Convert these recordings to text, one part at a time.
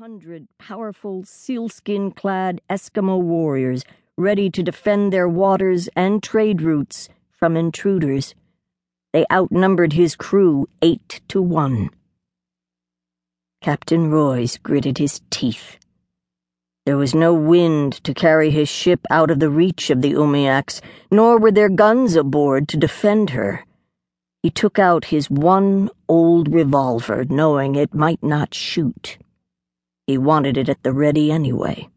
hundred powerful sealskin clad Eskimo warriors ready to defend their waters and trade routes from intruders. They outnumbered his crew eight to one. Captain Royce gritted his teeth. There was no wind to carry his ship out of the reach of the Umiaks, nor were there guns aboard to defend her. He took out his one old revolver, knowing it might not shoot. He wanted it at the ready anyway.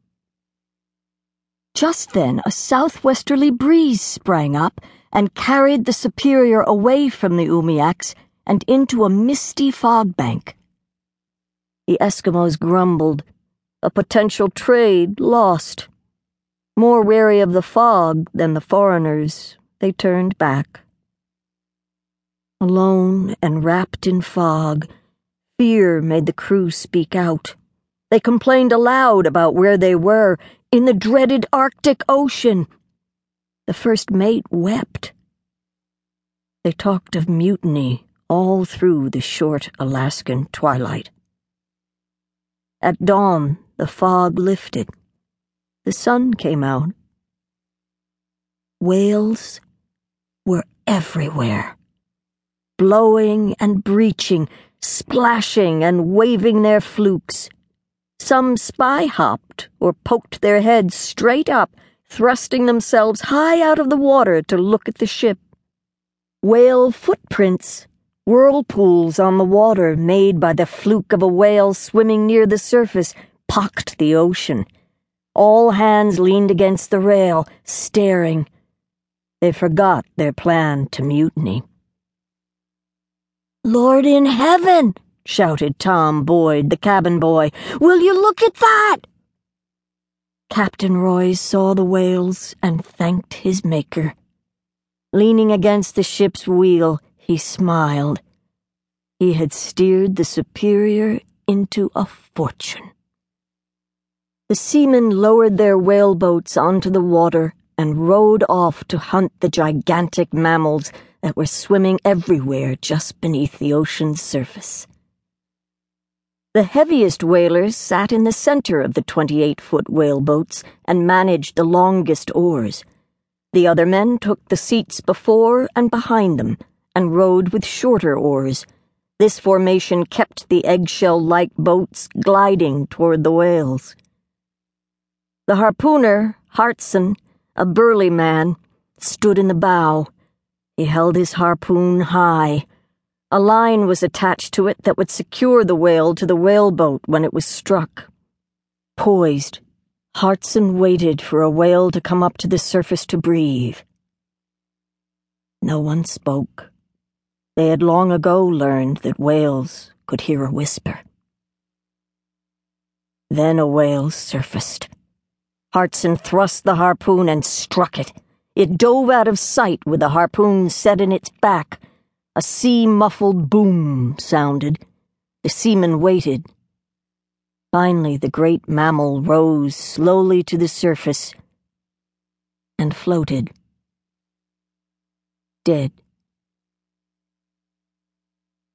Just then, a southwesterly breeze sprang up and carried the Superior away from the Umiaks and into a misty fog bank. The Eskimos grumbled. A potential trade lost. More wary of the fog than the foreigners, they turned back. Alone and wrapped in fog, fear made the crew speak out. They complained aloud about where they were, in the dreaded Arctic Ocean. The first mate wept. They talked of mutiny all through the short Alaskan twilight. At dawn, the fog lifted. The sun came out. Whales were everywhere, blowing and breaching, splashing and waving their flukes. Some spy hopped or poked their heads straight up, thrusting themselves high out of the water to look at the ship. Whale footprints, whirlpools on the water made by the fluke of a whale swimming near the surface, pocked the ocean. All hands leaned against the rail, staring. They forgot their plan to mutiny. Lord in heaven! Shouted Tom Boyd, the cabin boy. Will you look at that? Captain Royce saw the whales and thanked his maker. Leaning against the ship's wheel, he smiled. He had steered the Superior into a fortune. The seamen lowered their whaleboats onto the water and rowed off to hunt the gigantic mammals that were swimming everywhere just beneath the ocean's surface. The heaviest whalers sat in the center of the 28 foot whaleboats and managed the longest oars. The other men took the seats before and behind them and rowed with shorter oars. This formation kept the eggshell like boats gliding toward the whales. The harpooner, Hartson, a burly man, stood in the bow. He held his harpoon high a line was attached to it that would secure the whale to the whaleboat when it was struck. Poised, Hartson waited for a whale to come up to the surface to breathe. No one spoke. They had long ago learned that whales could hear a whisper. Then a whale surfaced. Hartson thrust the harpoon and struck it. It dove out of sight with the harpoon set in its back a sea muffled boom sounded. The seamen waited. Finally, the great mammal rose slowly to the surface and floated. Dead.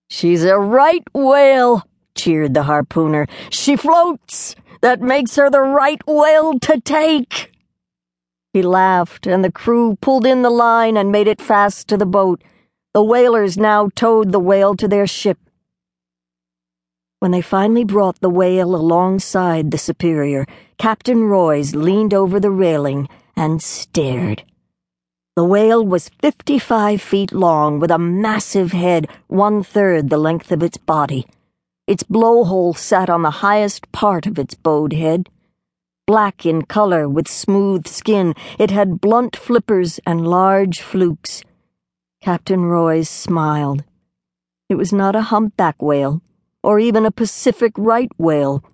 She's a right whale, cheered the harpooner. She floats! That makes her the right whale to take! He laughed, and the crew pulled in the line and made it fast to the boat. The whalers now towed the whale to their ship. When they finally brought the whale alongside the Superior, Captain Royce leaned over the railing and stared. The whale was 55 feet long with a massive head one third the length of its body. Its blowhole sat on the highest part of its bowed head. Black in color with smooth skin, it had blunt flippers and large flukes. Captain Royce smiled. It was not a humpback whale, or even a Pacific right whale.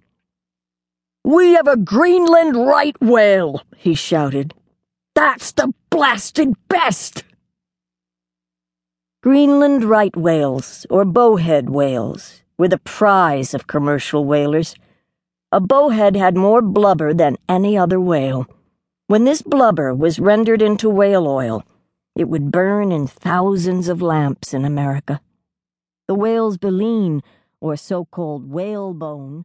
We have a Greenland right whale, he shouted. That's the blasted best! Greenland right whales, or bowhead whales, were the prize of commercial whalers. A bowhead had more blubber than any other whale. When this blubber was rendered into whale oil, it would burn in thousands of lamps in America. The whale's baleen, or so called whalebone,